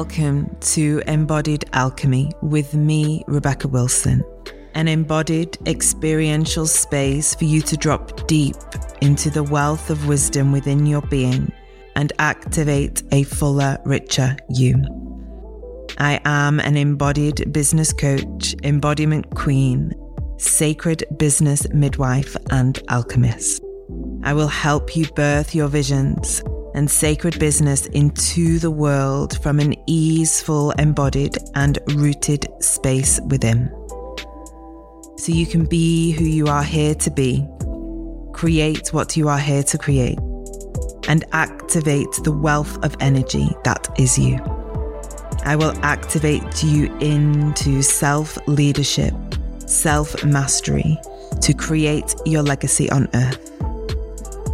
Welcome to Embodied Alchemy with me, Rebecca Wilson, an embodied experiential space for you to drop deep into the wealth of wisdom within your being and activate a fuller, richer you. I am an embodied business coach, embodiment queen, sacred business midwife, and alchemist. I will help you birth your visions and sacred business into the world from an easeful, embodied, and rooted space within. So you can be who you are here to be, create what you are here to create, and activate the wealth of energy that is you. I will activate you into self leadership, self mastery to create your legacy on earth.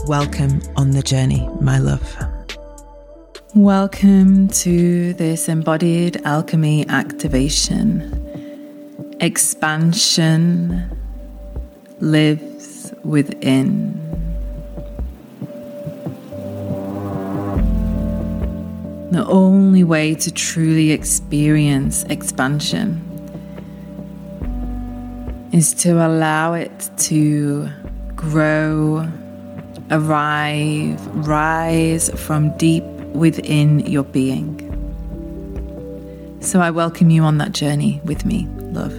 Welcome on the journey, my love. Welcome to this embodied alchemy activation. Expansion lives within. The only way to truly experience expansion is to allow it to grow arrive, rise from deep within your being. So I welcome you on that journey with me, love.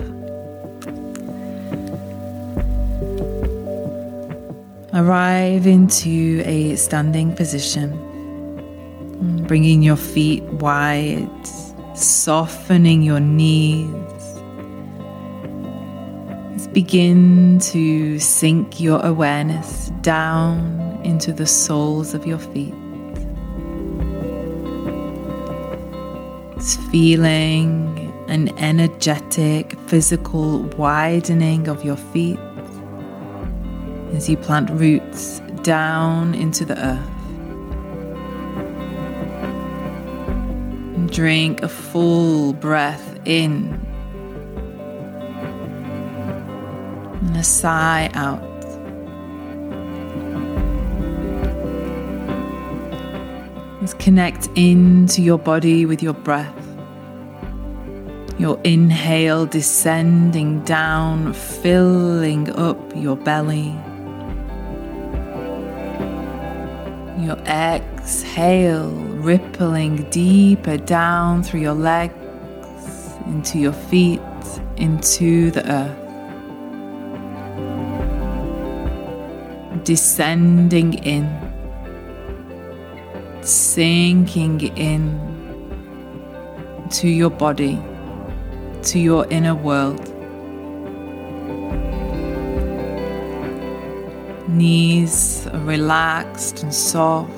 Arrive into a standing position, bringing your feet wide, softening your knees begin to sink your awareness down into the soles of your feet. It's feeling an energetic physical widening of your feet as you plant roots down into the earth. drink a full breath in a sigh out. Let's connect into your body with your breath. Your inhale descending down, filling up your belly. Your exhale rippling deeper down through your legs, into your feet, into the earth. Descending in, sinking in to your body, to your inner world. Knees are relaxed and soft,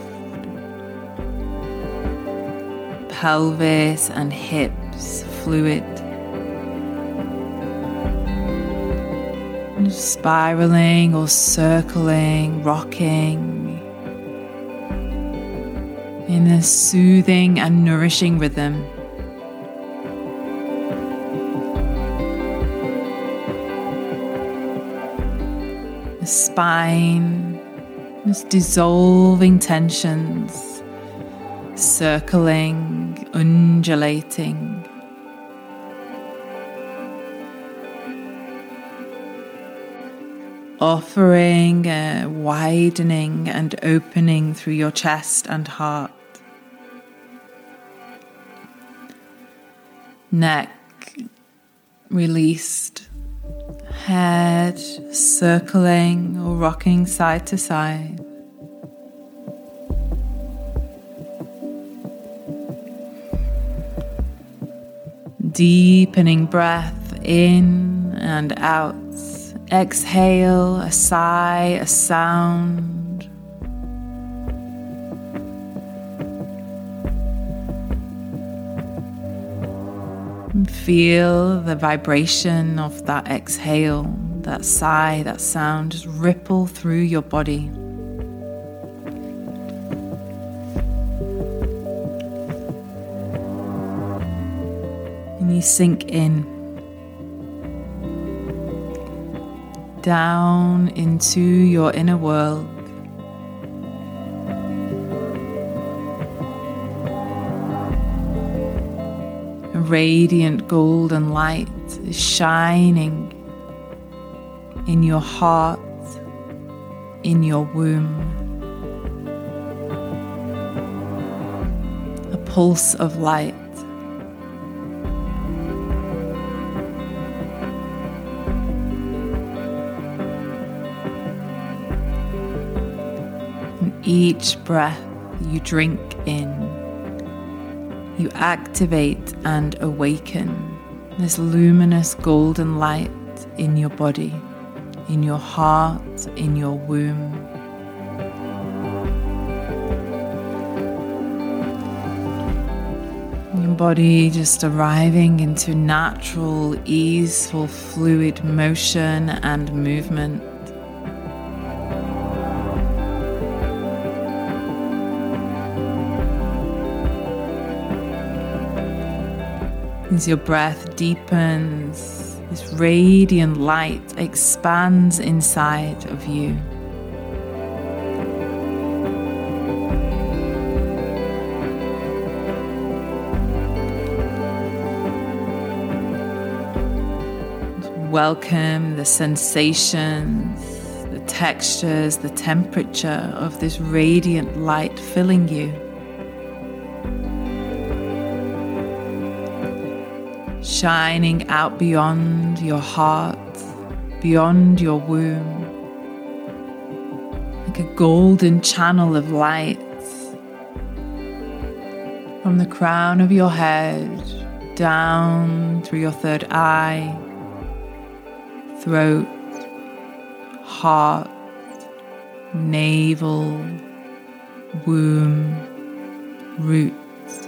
pelvis and hips fluid. Spiraling or circling, rocking in a soothing and nourishing rhythm. The spine is dissolving tensions, circling, undulating. Offering a widening and opening through your chest and heart. Neck released, head circling or rocking side to side. Deepening breath in and out. Exhale a sigh, a sound. Feel the vibration of that exhale, that sigh, that sound just ripple through your body. And you sink in. Down into your inner world. A radiant golden light is shining in your heart, in your womb. A pulse of light. Each breath you drink in, you activate and awaken this luminous golden light in your body, in your heart, in your womb. Your body just arriving into natural, easeful, fluid motion and movement. As your breath deepens, this radiant light expands inside of you. Welcome the sensations, the textures, the temperature of this radiant light filling you. Shining out beyond your heart, beyond your womb, like a golden channel of light from the crown of your head down through your third eye, throat, heart, navel, womb, roots,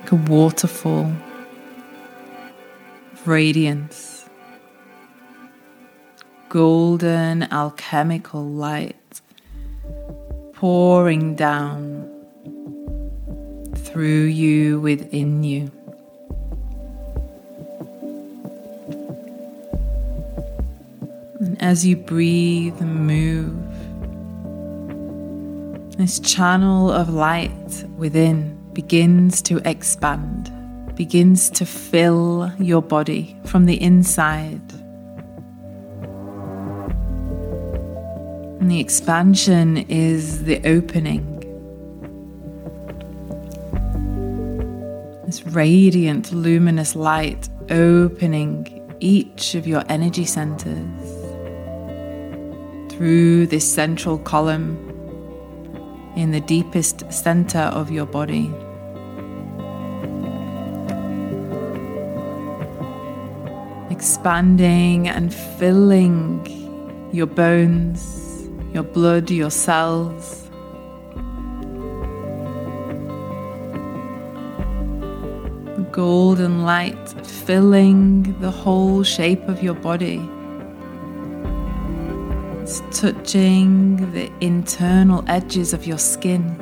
like a waterfall radiance, golden alchemical light pouring down through you, within you. And as you breathe and move, this channel of light within begins to expand begins to fill your body from the inside. And the expansion is the opening. This radiant, luminous light opening each of your energy centers through this central column in the deepest center of your body. Expanding and filling your bones, your blood, your cells. Golden light filling the whole shape of your body. It's touching the internal edges of your skin.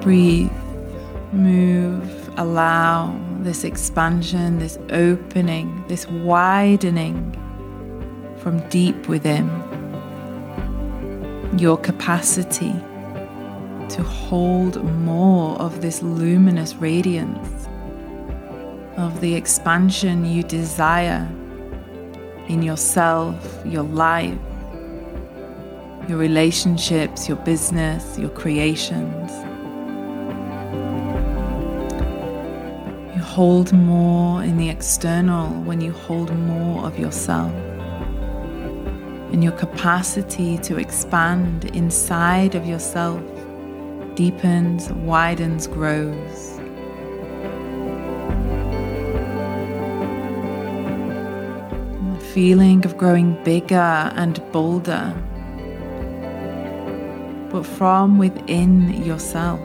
Breathe, move allow this expansion, this opening, this widening from deep within. Your capacity to hold more of this luminous radiance, of the expansion you desire in yourself, your life, your relationships, your business, your creations. Hold more in the external, when you hold more of yourself, and your capacity to expand inside of yourself deepens, widens, grows. The feeling of growing bigger and bolder, but from within yourself.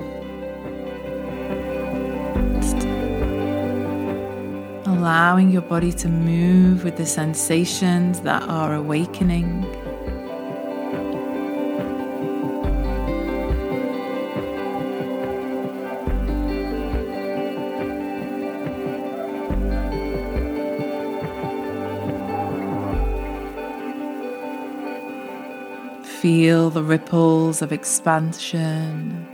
Allowing your body to move with the sensations that are awakening. Feel the ripples of expansion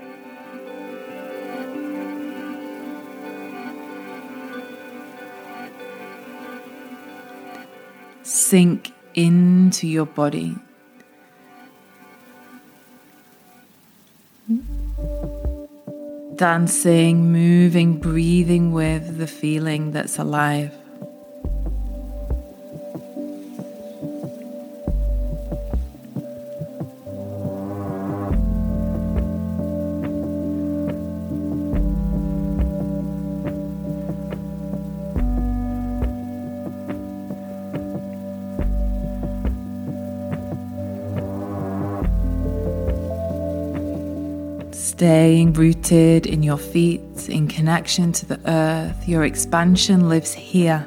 sink into your body. Dancing, moving, breathing with the feeling that's alive. Staying rooted in your feet, in connection to the earth, your expansion lives here,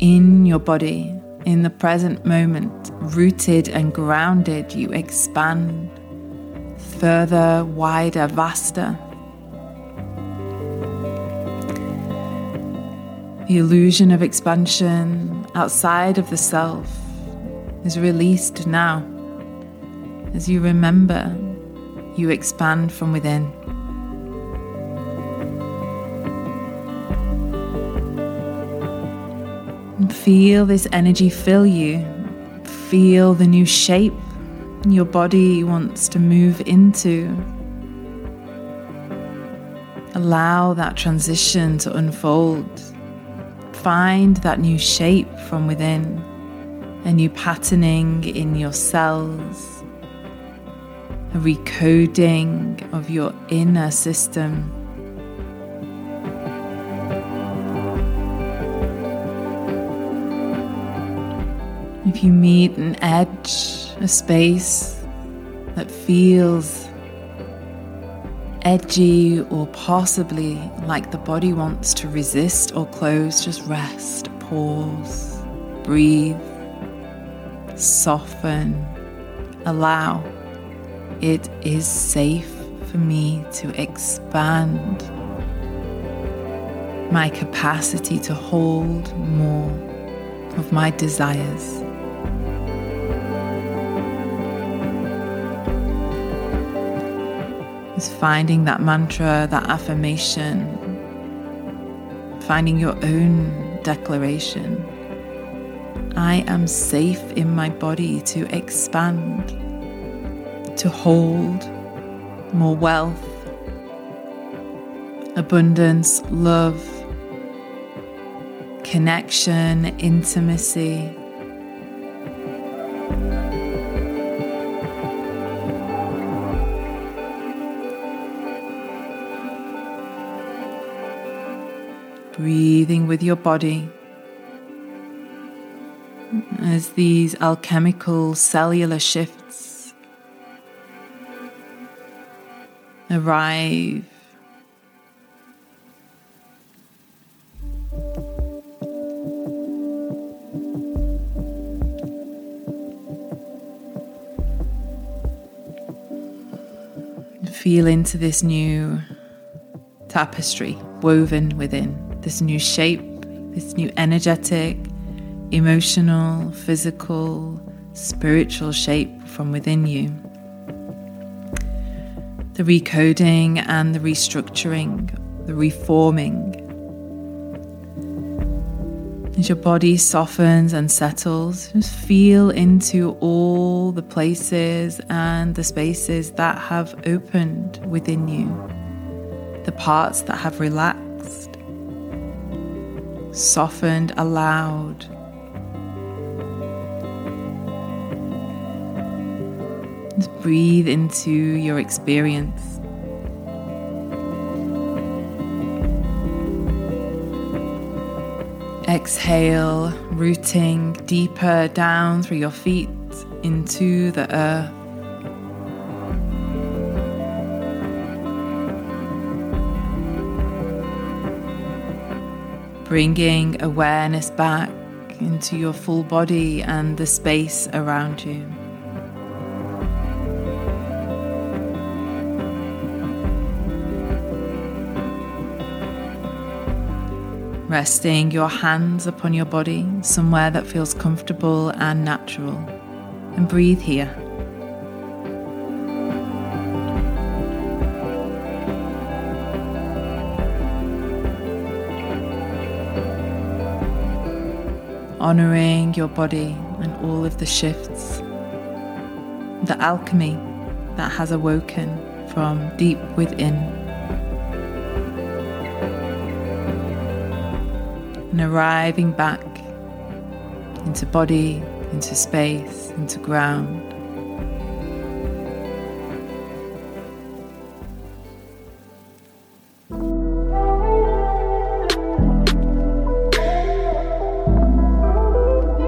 in your body, in the present moment, rooted and grounded, you expand further, wider, vaster. The illusion of expansion outside of the self is released now as you remember you expand from within. Feel this energy fill you. Feel the new shape your body wants to move into. Allow that transition to unfold. Find that new shape from within, a new patterning in your cells recoding of your inner system. If you meet an edge, a space that feels edgy or possibly like the body wants to resist or close, just rest, pause, breathe, soften, allow. It is safe for me to expand my capacity to hold more of my desires. Is finding that mantra, that affirmation, finding your own declaration. I am safe in my body to expand to hold more wealth, abundance, love, connection, intimacy. Breathing with your body as these alchemical cellular shifts arrive. Feel into this new tapestry woven within, this new shape, this new energetic, emotional, physical, spiritual shape from within you the recoding and the restructuring, the reforming. As your body softens and settles, just feel into all the places and the spaces that have opened within you, the parts that have relaxed, softened, allowed Just breathe into your experience. Exhale, rooting deeper down through your feet into the earth. Bringing awareness back into your full body and the space around you. Resting your hands upon your body somewhere that feels comfortable and natural. And breathe here. honoring your body and all of the shifts, the alchemy that has awoken from deep within. And arriving back into body, into space, into ground.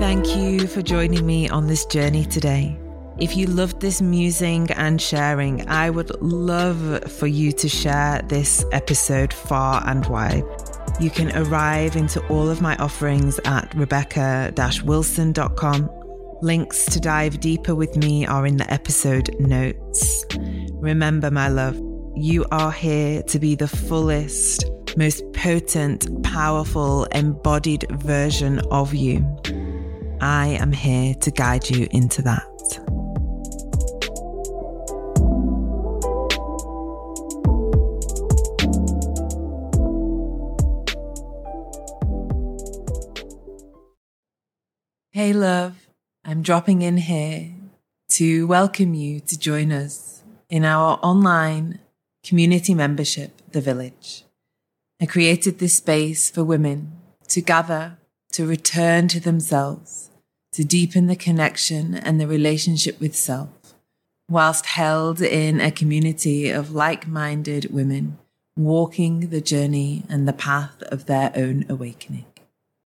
Thank you for joining me on this journey today. If you loved this musing and sharing, I would love for you to share this episode far and wide. You can arrive into all of my offerings at rebecca wilson.com. Links to dive deeper with me are in the episode notes. Remember, my love, you are here to be the fullest, most potent, powerful, embodied version of you. I am here to guide you into that. Hey, love, I'm dropping in here to welcome you to join us in our online community membership, The Village. I created this space for women to gather, to return to themselves, to deepen the connection and the relationship with self, whilst held in a community of like minded women walking the journey and the path of their own awakening.